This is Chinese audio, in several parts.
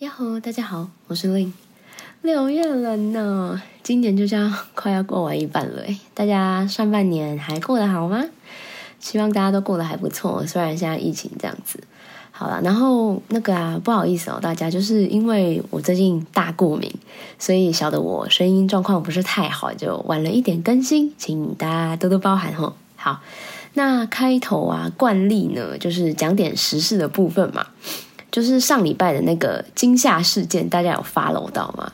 呀吼，大家好，我是 Lin。六月了呢，今年就这样快要过完一半了诶大家上半年还过得好吗？希望大家都过得还不错，虽然现在疫情这样子。好了，然后那个啊，不好意思哦，大家就是因为我最近大过敏，所以小的我声音状况不是太好，就晚了一点更新，请大家多多包涵哦。好，那开头啊，惯例呢就是讲点时事的部分嘛。就是上礼拜的那个惊吓事件，大家有 follow 到吗？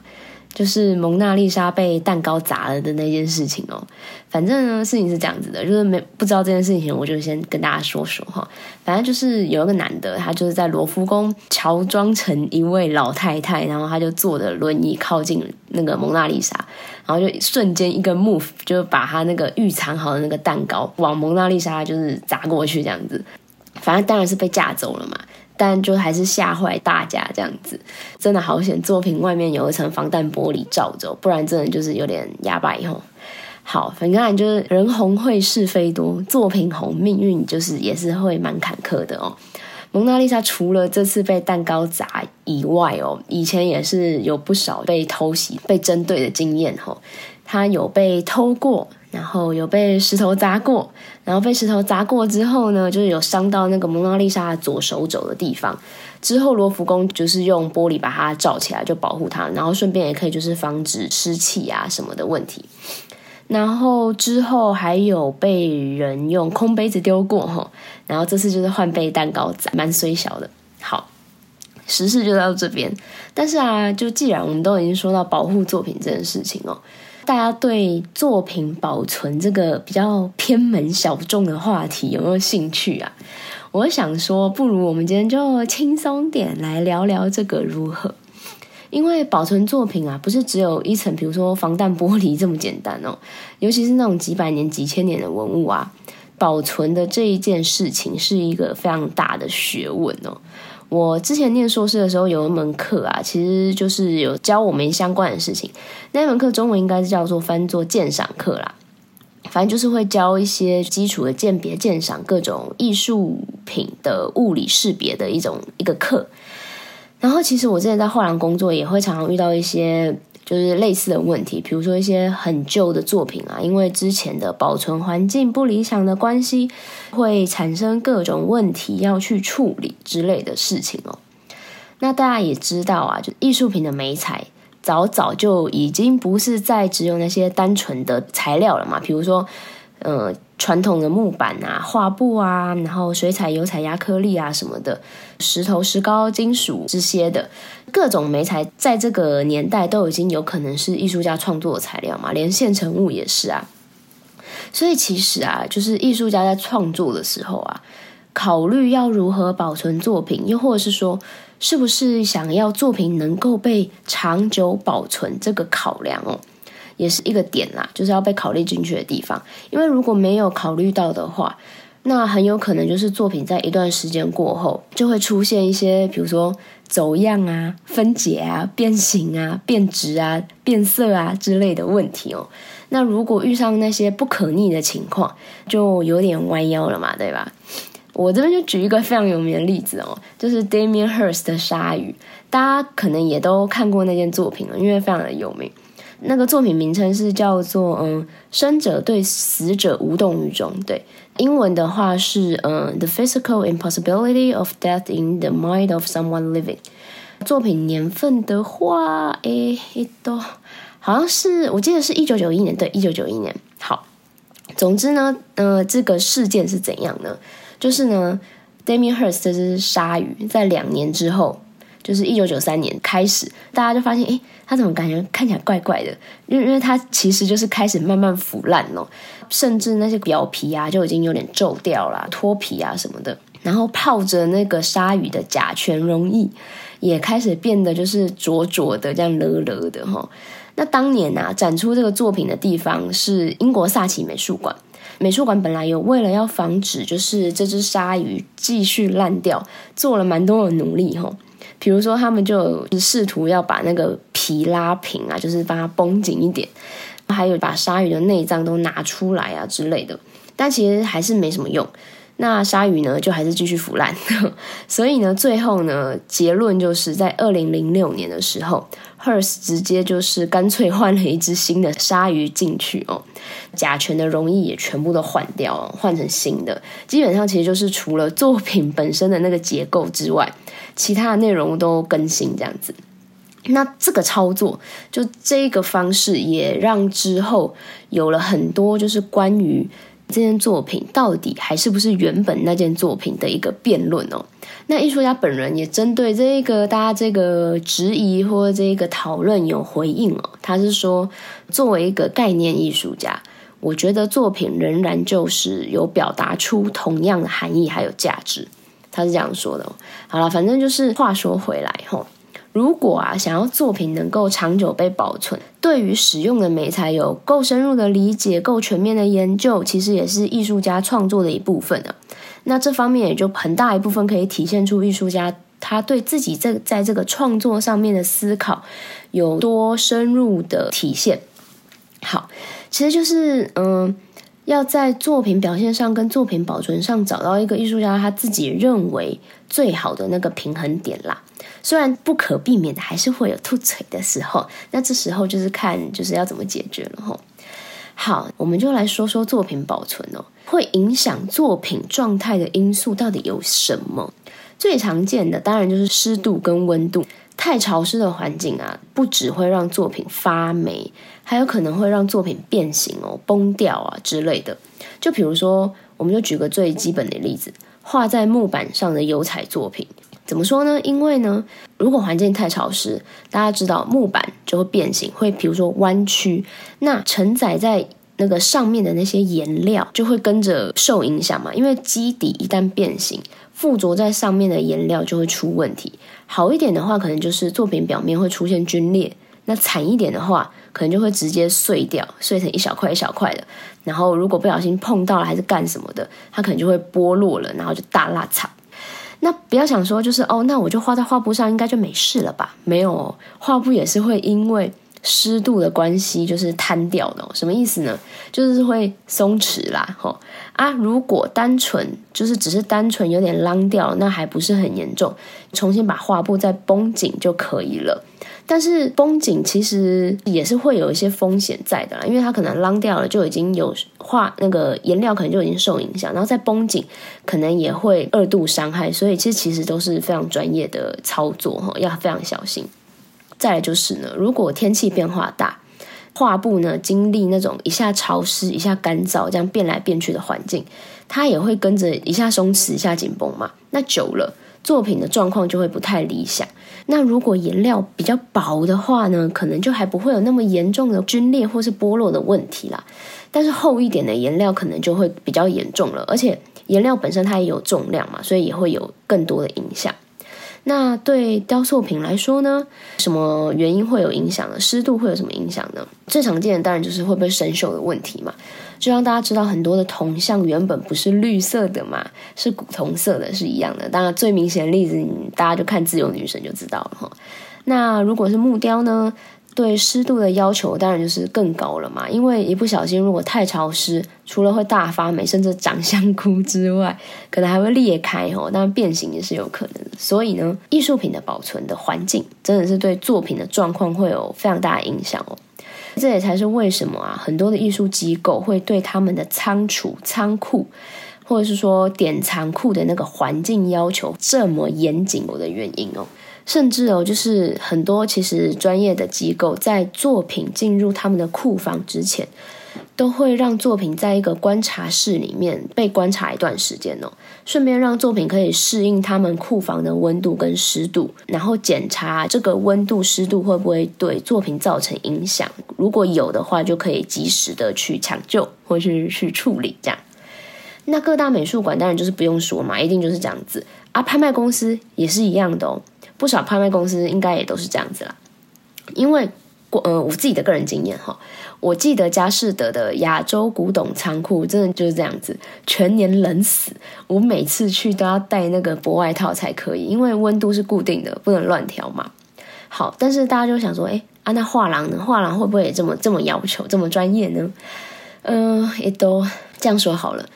就是蒙娜丽莎被蛋糕砸了的那件事情哦。反正呢，事情是这样子的，就是没不知道这件事情，我就先跟大家说说哈。反正就是有一个男的，他就是在罗浮宫乔装成一位老太太，然后他就坐着轮椅靠近那个蒙娜丽莎，然后就瞬间一个 move 就把他那个预藏好的那个蛋糕往蒙娜丽莎就是砸过去这样子。反正当然是被架走了嘛。但就还是吓坏大家这样子，真的好险！作品外面有一层防弹玻璃罩着，不然真的就是有点哑巴以后。好，反正就是人红会是非多，作品红命运就是也是会蛮坎坷的哦。蒙娜丽莎除了这次被蛋糕砸以外哦，以前也是有不少被偷袭、被针对的经验哦。他有被偷过。然后有被石头砸过，然后被石头砸过之后呢，就是有伤到那个蒙娜丽莎左手肘的地方。之后罗浮宫就是用玻璃把它罩起来，就保护它，然后顺便也可以就是防止湿气啊什么的问题。然后之后还有被人用空杯子丢过哈，然后这次就是换被蛋糕砸，蛮虽小的。好，时事就到这边。但是啊，就既然我们都已经说到保护作品这件事情哦。大家对作品保存这个比较偏门小众的话题有没有兴趣啊？我想说，不如我们今天就轻松点来聊聊这个如何？因为保存作品啊，不是只有一层，比如说防弹玻璃这么简单哦。尤其是那种几百年、几千年的文物啊，保存的这一件事情是一个非常大的学问哦。我之前念硕士的时候有一门课啊，其实就是有教我们相关的事情。那门课中文应该是叫做翻作鉴赏课啦，反正就是会教一些基础的鉴别、鉴赏各种艺术品的物理识别的一种一个课。然后，其实我之前在画廊工作，也会常常遇到一些。就是类似的问题，比如说一些很旧的作品啊，因为之前的保存环境不理想的关系，会产生各种问题要去处理之类的事情哦。那大家也知道啊，就艺术品的美材，早早就已经不是再只有那些单纯的材料了嘛，比如说。呃，传统的木板啊、画布啊，然后水彩、油彩、亚克力啊什么的，石头、石膏、金属这些的各种媒材，在这个年代都已经有可能是艺术家创作的材料嘛，连现成物也是啊。所以其实啊，就是艺术家在创作的时候啊，考虑要如何保存作品，又或者是说，是不是想要作品能够被长久保存这个考量哦。也是一个点啦，就是要被考虑进去的地方。因为如果没有考虑到的话，那很有可能就是作品在一段时间过后，就会出现一些，比如说走样啊、分解啊、变形啊、变质啊、变色啊之类的问题哦。那如果遇上那些不可逆的情况，就有点弯腰了嘛，对吧？我这边就举一个非常有名的例子哦，就是 Damien Hirst 的鲨鱼，大家可能也都看过那件作品了，因为非常的有名。那个作品名称是叫做嗯，生者对死者无动于衷。对，英文的话是嗯，The Physical Impossibility of Death in the Mind of Someone Living。作品年份的话，诶，都好像是我记得是一九九一年，对，一九九一年。好，总之呢，呃，这个事件是怎样呢？就是呢，Damien Hirst 这只鲨鱼在两年之后。就是一九九三年开始，大家就发现，哎，它怎么感觉看起来怪怪的？因为因为它其实就是开始慢慢腐烂了，甚至那些表皮啊就已经有点皱掉了、脱皮啊什么的。然后泡着那个鲨鱼的甲醛溶液也开始变得就是浊浊的，这样勒勒的哈。那当年啊，展出这个作品的地方是英国萨奇美术馆。美术馆本来有为了要防止就是这只鲨鱼继续烂掉，做了蛮多的努力哈。比如说，他们就试图要把那个皮拉平啊，就是把它绷紧一点，还有把鲨鱼的内脏都拿出来啊之类的，但其实还是没什么用。那鲨鱼呢，就还是继续腐烂。所以呢，最后呢，结论就是在二零零六年的时候，Hers 直接就是干脆换了一只新的鲨鱼进去哦，甲醛的溶液也全部都换掉，换成新的。基本上其实就是除了作品本身的那个结构之外，其他的内容都更新这样子。那这个操作，就这个方式，也让之后有了很多就是关于这件作品到底还是不是原本那件作品的一个辩论哦。那艺术家本人也针对这个大家这个质疑或这个讨论有回应哦。他是说，作为一个概念艺术家，我觉得作品仍然就是有表达出同样的含义还有价值。他是这样说的。好了，反正就是话说回来吼。如果啊，想要作品能够长久被保存，对于使用的美材有够深入的理解、够全面的研究，其实也是艺术家创作的一部分啊。那这方面也就很大一部分可以体现出艺术家他对自己这在这个创作上面的思考有多深入的体现。好，其实就是嗯，要在作品表现上跟作品保存上找到一个艺术家他自己认为最好的那个平衡点啦。虽然不可避免的还是会有吐嘴的时候，那这时候就是看就是要怎么解决了吼。好，我们就来说说作品保存哦，会影响作品状态的因素到底有什么？最常见的当然就是湿度跟温度。太潮湿的环境啊，不只会让作品发霉，还有可能会让作品变形哦、崩掉啊之类的。就比如说，我们就举个最基本的例子，画在木板上的油彩作品。怎么说呢？因为呢，如果环境太潮湿，大家知道木板就会变形，会比如说弯曲，那承载在那个上面的那些颜料就会跟着受影响嘛。因为基底一旦变形，附着在上面的颜料就会出问题。好一点的话，可能就是作品表面会出现皲裂；那惨一点的话，可能就会直接碎掉，碎成一小块一小块的。然后如果不小心碰到了还是干什么的，它可能就会剥落了，然后就大拉惨。那不要想说，就是哦，那我就画在画布上，应该就没事了吧？没有，画布也是会因为湿度的关系，就是摊掉的。什么意思呢？就是会松弛啦，吼啊！如果单纯就是只是单纯有点浪掉，那还不是很严重，重新把画布再绷紧就可以了。但是绷紧其实也是会有一些风险在的啦，因为它可能浪掉了就已经有画那个颜料可能就已经受影响，然后再绷紧可能也会二度伤害，所以其实其实都是非常专业的操作哈，要非常小心。再来就是呢，如果天气变化大，画布呢经历那种一下潮湿一下干燥这样变来变去的环境，它也会跟着一下松弛一下紧绷嘛，那久了。作品的状况就会不太理想。那如果颜料比较薄的话呢，可能就还不会有那么严重的皲裂或是剥落的问题啦。但是厚一点的颜料可能就会比较严重了，而且颜料本身它也有重量嘛，所以也会有更多的影响。那对雕塑品来说呢，什么原因会有影响呢？湿度会有什么影响呢？最常见的当然就是会不会生锈的问题嘛。就让大家知道，很多的铜像原本不是绿色的嘛，是古铜色的，是一样的。当然，最明显的例子，大家就看自由女神就知道了哈。那如果是木雕呢，对湿度的要求当然就是更高了嘛，因为一不小心如果太潮湿，除了会大发霉，甚至长香菇之外，可能还会裂开哦，当然变形也是有可能。所以呢，艺术品的保存的环境真的是对作品的状况会有非常大的影响哦。这也才是为什么啊，很多的艺术机构会对他们的仓储、仓库，或者是说典藏库的那个环境要求这么严谨的原因哦。甚至哦，就是很多其实专业的机构在作品进入他们的库房之前。都会让作品在一个观察室里面被观察一段时间哦，顺便让作品可以适应他们库房的温度跟湿度，然后检查这个温度湿度会不会对作品造成影响，如果有的话，就可以及时的去抢救或是去处理这样。那各大美术馆当然就是不用说嘛，一定就是这样子啊。拍卖公司也是一样的哦，不少拍卖公司应该也都是这样子啦，因为。呃，我自己的个人经验哈，我记得佳士得的亚洲古董仓库真的就是这样子，全年冷死。我每次去都要带那个薄外套才可以，因为温度是固定的，不能乱调嘛。好，但是大家就想说，哎啊，那画廊呢？画廊会不会也这么这么要求，这么专业呢？嗯，也都这样说好了。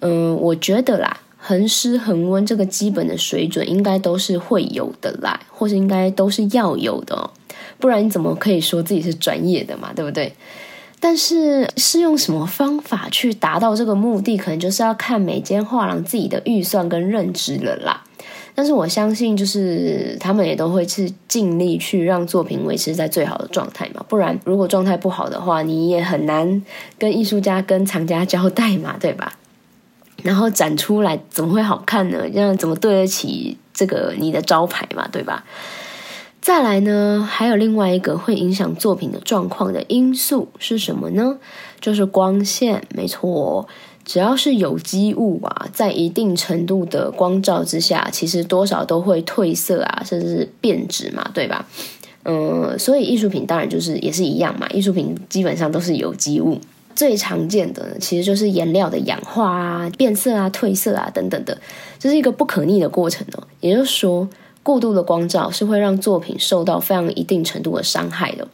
嗯，我觉得啦，恒湿恒温这个基本的水准应该都是会有的啦，或是应该都是要有的哦，不然你怎么可以说自己是专业的嘛，对不对？但是是用什么方法去达到这个目的，可能就是要看每间画廊自己的预算跟认知了啦。但是我相信，就是他们也都会去尽力去让作品维持在最好的状态嘛。不然，如果状态不好的话，你也很难跟艺术家、跟藏家交代嘛，对吧？然后展出来怎么会好看呢？这样怎么对得起这个你的招牌嘛，对吧？再来呢，还有另外一个会影响作品的状况的因素是什么呢？就是光线，没错。只要是有机物啊，在一定程度的光照之下，其实多少都会褪色啊，甚至是变质嘛，对吧？嗯，所以艺术品当然就是也是一样嘛。艺术品基本上都是有机物，最常见的其实就是颜料的氧化啊、变色啊、褪色啊等等的，这是一个不可逆的过程哦。也就是说。过度的光照是会让作品受到非常一定程度的伤害的，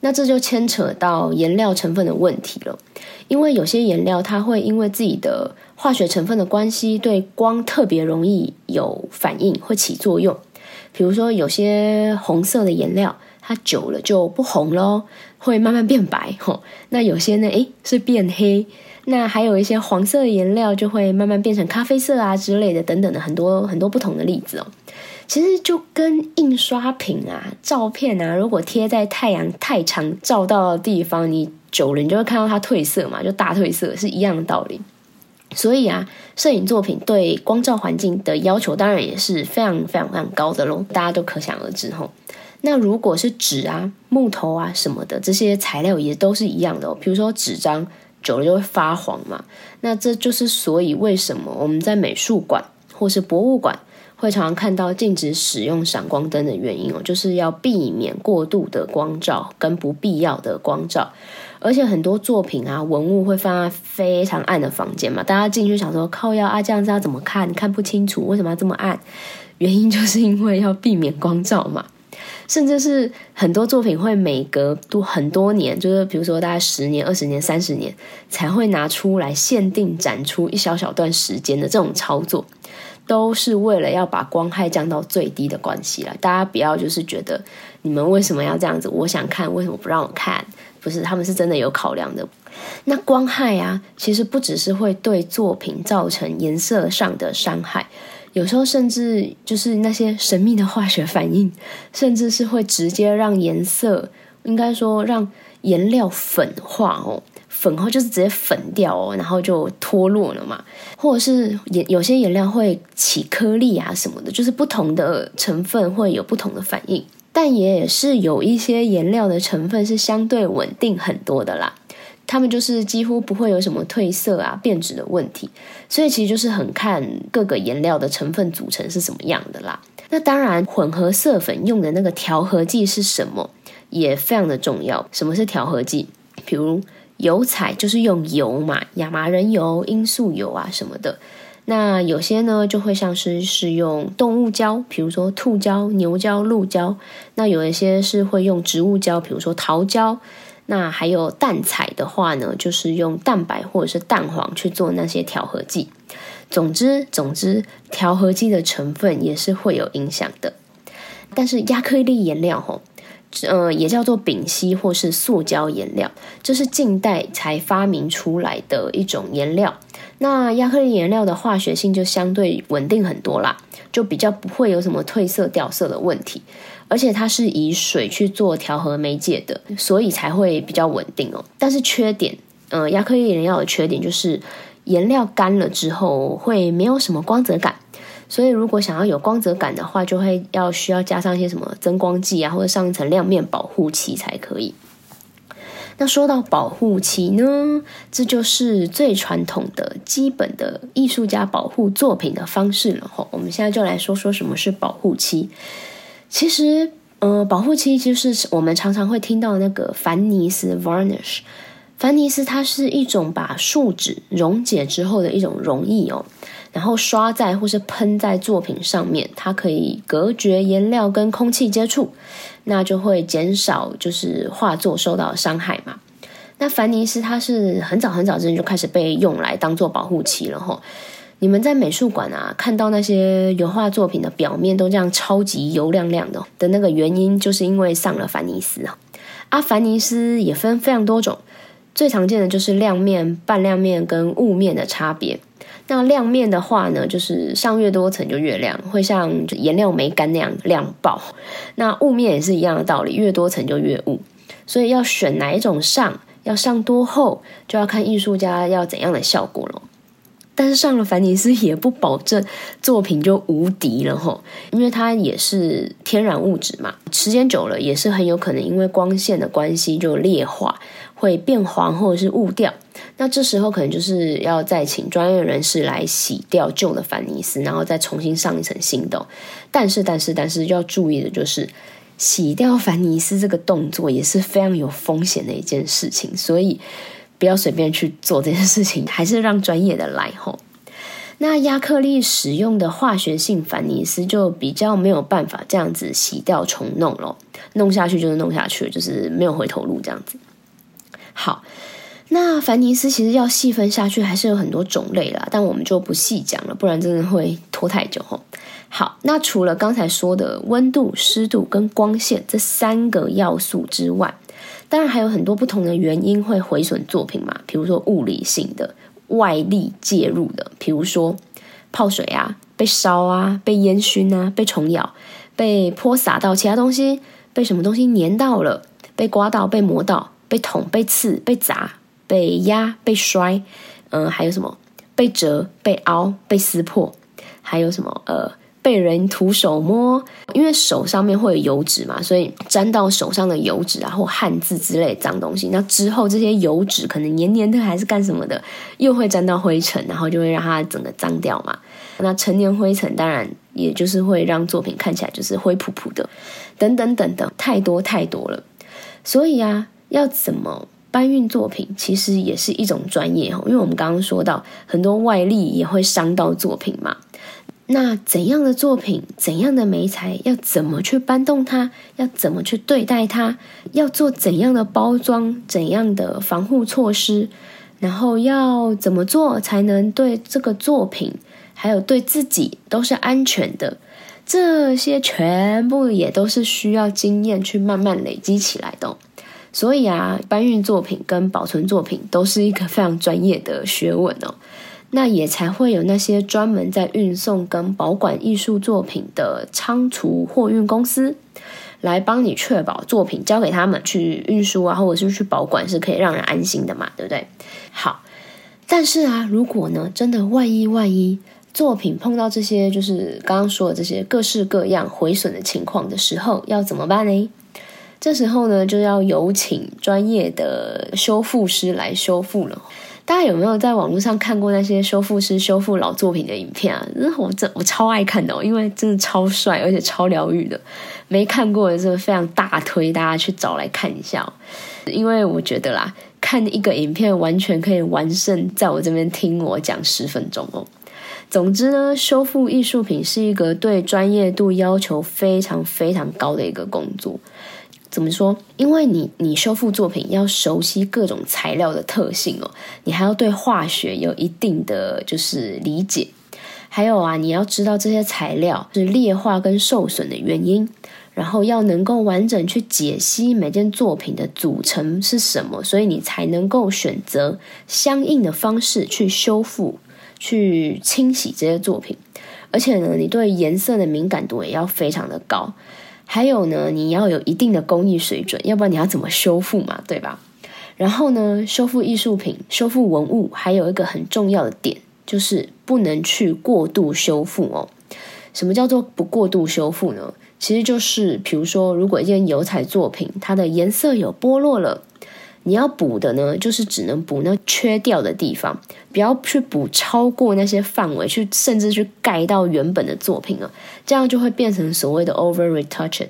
那这就牵扯到颜料成分的问题了。因为有些颜料它会因为自己的化学成分的关系，对光特别容易有反应，会起作用。比如说有些红色的颜料，它久了就不红喽，会慢慢变白。吼，那有些呢，诶是变黑。那还有一些黄色的颜料就会慢慢变成咖啡色啊之类的，等等的很多很多不同的例子哦。其实就跟印刷品啊、照片啊，如果贴在太阳太长照到的地方，你久了你就会看到它褪色嘛，就大褪色是一样的道理。所以啊，摄影作品对光照环境的要求当然也是非常非常非常高的喽，大家都可想而知吼。那如果是纸啊、木头啊什么的这些材料也都是一样的哦，比如说纸张久了就会发黄嘛，那这就是所以为什么我们在美术馆或是博物馆。会常常看到禁止使用闪光灯的原因哦，就是要避免过度的光照跟不必要的光照，而且很多作品啊文物会放在非常暗的房间嘛，大家进去想说靠要啊这样子要怎么看？看不清楚，为什么要这么暗？原因就是因为要避免光照嘛，甚至是很多作品会每隔都很多年，就是比如说大概十年、二十年、三十年才会拿出来限定展出一小小段时间的这种操作。都是为了要把光害降到最低的关系了，大家不要就是觉得你们为什么要这样子？我想看，为什么不让我看？不是，他们是真的有考量的。那光害啊，其实不只是会对作品造成颜色上的伤害，有时候甚至就是那些神秘的化学反应，甚至是会直接让颜色，应该说让颜料粉化哦。粉后就是直接粉掉哦，然后就脱落了嘛，或者是颜有些颜料会起颗粒啊什么的，就是不同的成分会有不同的反应，但也是有一些颜料的成分是相对稳定很多的啦，它们就是几乎不会有什么褪色啊变质的问题，所以其实就是很看各个颜料的成分组成是什么样的啦。那当然，混合色粉用的那个调和剂是什么也非常的重要。什么是调和剂？比如。油彩就是用油嘛，亚麻仁油、罂粟油啊什么的。那有些呢就会像是是用动物胶，比如说兔胶、牛胶、鹿胶。那有一些是会用植物胶，比如说桃胶。那还有淡彩的话呢，就是用蛋白或者是蛋黄去做那些调和剂。总之，总之，调和剂的成分也是会有影响的。但是亚克力颜料吼。呃，也叫做丙烯或是塑胶颜料，这是近代才发明出来的一种颜料。那亚克力颜料的化学性就相对稳定很多啦，就比较不会有什么褪色掉色的问题。而且它是以水去做调和媒介的，所以才会比较稳定哦。但是缺点，呃，亚克力颜料的缺点就是颜料干了之后会没有什么光泽感。所以，如果想要有光泽感的话，就会要需要加上一些什么增光剂啊，或者上一层亮面保护漆才可以。那说到保护漆呢，这就是最传统的基本的艺术家保护作品的方式了。吼，我们现在就来说说什么是保护漆。其实，呃，保护漆就是我们常常会听到那个凡尼斯 （varnish）。凡尼斯它是一种把树脂溶解之后的一种溶液哦。然后刷在或是喷在作品上面，它可以隔绝颜料跟空气接触，那就会减少就是画作受到伤害嘛。那凡尼斯它是很早很早之前就开始被用来当做保护漆了哈。你们在美术馆啊看到那些油画作品的表面都这样超级油亮亮的的那个原因，就是因为上了凡尼斯啊。啊，凡尼斯也分非常多种，最常见的就是亮面、半亮面跟雾面的差别。那亮面的话呢，就是上越多层就越亮，会像颜料没干那样亮爆。那雾面也是一样的道理，越多层就越雾。所以要选哪一种上，要上多厚，就要看艺术家要怎样的效果了。但是上了凡尼斯也不保证作品就无敌了吼，因为它也是天然物质嘛，时间久了也是很有可能因为光线的关系就裂化，会变黄或者是雾掉。那这时候可能就是要再请专业人士来洗掉旧的凡尼斯，然后再重新上一层新的。但是但是但是要注意的就是，洗掉凡尼斯这个动作也是非常有风险的一件事情，所以。不要随便去做这件事情，还是让专业的来吼。那亚克力使用的化学性凡尼斯就比较没有办法这样子洗掉重弄了，弄下去就是弄下去，就是没有回头路这样子。好，那凡尼斯其实要细分下去，还是有很多种类啦，但我们就不细讲了，不然真的会拖太久吼。好，那除了刚才说的温度、湿度跟光线这三个要素之外。当然还有很多不同的原因会毁损作品嘛，比如说物理性的外力介入的，比如说泡水啊、被烧啊、被烟熏啊、被虫咬、被泼洒到其他东西、被什么东西粘到了、被刮到、被磨到、被捅、被刺、被砸、被压、被摔，嗯，还有什么被折、被凹、被撕破，还有什么呃。被人徒手摸，因为手上面会有油脂嘛，所以沾到手上的油脂啊或汗渍之类脏东西，那之后这些油脂可能黏黏的还是干什么的，又会沾到灰尘，然后就会让它整个脏掉嘛。那成年灰尘当然也就是会让作品看起来就是灰扑扑的，等等等等，太多太多了。所以啊，要怎么搬运作品，其实也是一种专业，因为我们刚刚说到很多外力也会伤到作品嘛。那怎样的作品，怎样的媒材，要怎么去搬动它？要怎么去对待它？要做怎样的包装？怎样的防护措施？然后要怎么做才能对这个作品，还有对自己都是安全的？这些全部也都是需要经验去慢慢累积起来的。所以啊，搬运作品跟保存作品都是一个非常专业的学问哦。那也才会有那些专门在运送跟保管艺术作品的仓储货运公司，来帮你确保作品交给他们去运输啊，或者是去保管，是可以让人安心的嘛，对不对？好，但是啊，如果呢，真的万一万一作品碰到这些就是刚刚说的这些各式各样毁损的情况的时候，要怎么办呢？这时候呢，就要有请专业的修复师来修复了。大家有没有在网络上看过那些修复师修复老作品的影片啊？我真我超爱看的，因为真的超帅，而且超疗愈的。没看过的，真的非常大推大家去找来看一下。因为我觉得啦，看一个影片完全可以完胜在我这边听我讲十分钟哦。总之呢，修复艺术品是一个对专业度要求非常非常高的一个工作。怎么说？因为你你修复作品要熟悉各种材料的特性哦，你还要对化学有一定的就是理解，还有啊，你要知道这些材料是裂化跟受损的原因，然后要能够完整去解析每件作品的组成是什么，所以你才能够选择相应的方式去修复、去清洗这些作品，而且呢，你对颜色的敏感度也要非常的高。还有呢，你要有一定的工艺水准，要不然你要怎么修复嘛，对吧？然后呢，修复艺术品、修复文物，还有一个很重要的点，就是不能去过度修复哦。什么叫做不过度修复呢？其实就是，比如说，如果一件油彩作品，它的颜色有剥落了。你要补的呢，就是只能补那缺掉的地方，不要去补超过那些范围，去甚至去盖到原本的作品了，这样就会变成所谓的 over retouched，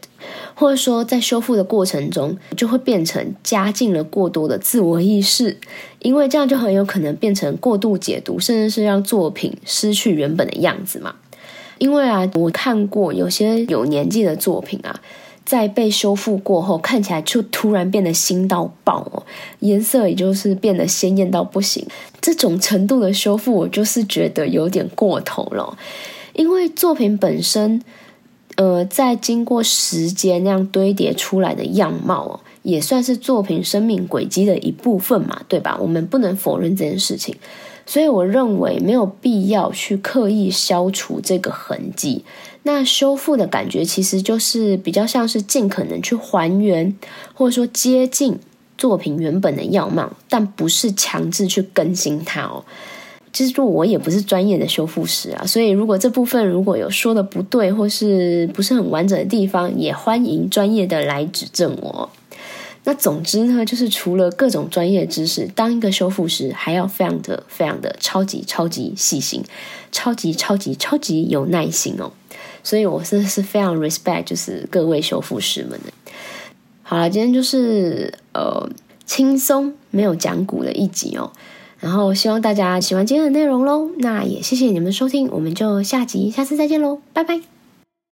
或者说在修复的过程中就会变成加进了过多的自我意识，因为这样就很有可能变成过度解读，甚至是让作品失去原本的样子嘛。因为啊，我看过有些有年纪的作品啊。在被修复过后，看起来就突然变得新到爆哦，颜色也就是变得鲜艳到不行。这种程度的修复，我就是觉得有点过头了。因为作品本身，呃，在经过时间那样堆叠出来的样貌哦，也算是作品生命轨迹的一部分嘛，对吧？我们不能否认这件事情。所以我认为没有必要去刻意消除这个痕迹。那修复的感觉其实就是比较像是尽可能去还原，或者说接近作品原本的样貌，但不是强制去更新它哦。其实我也不是专业的修复师啊，所以如果这部分如果有说的不对，或是不是很完整的地方，也欢迎专业的来指正我。那总之呢，就是除了各种专业知识，当一个修复师还要非常的、非常的超级超级细心，超级超级超级有耐心哦。所以我真的是非常 respect，就是各位修复师们的。好了，今天就是呃轻松没有讲古的一集哦。然后希望大家喜欢今天的内容喽。那也谢谢你们收听，我们就下集下次再见喽，拜拜。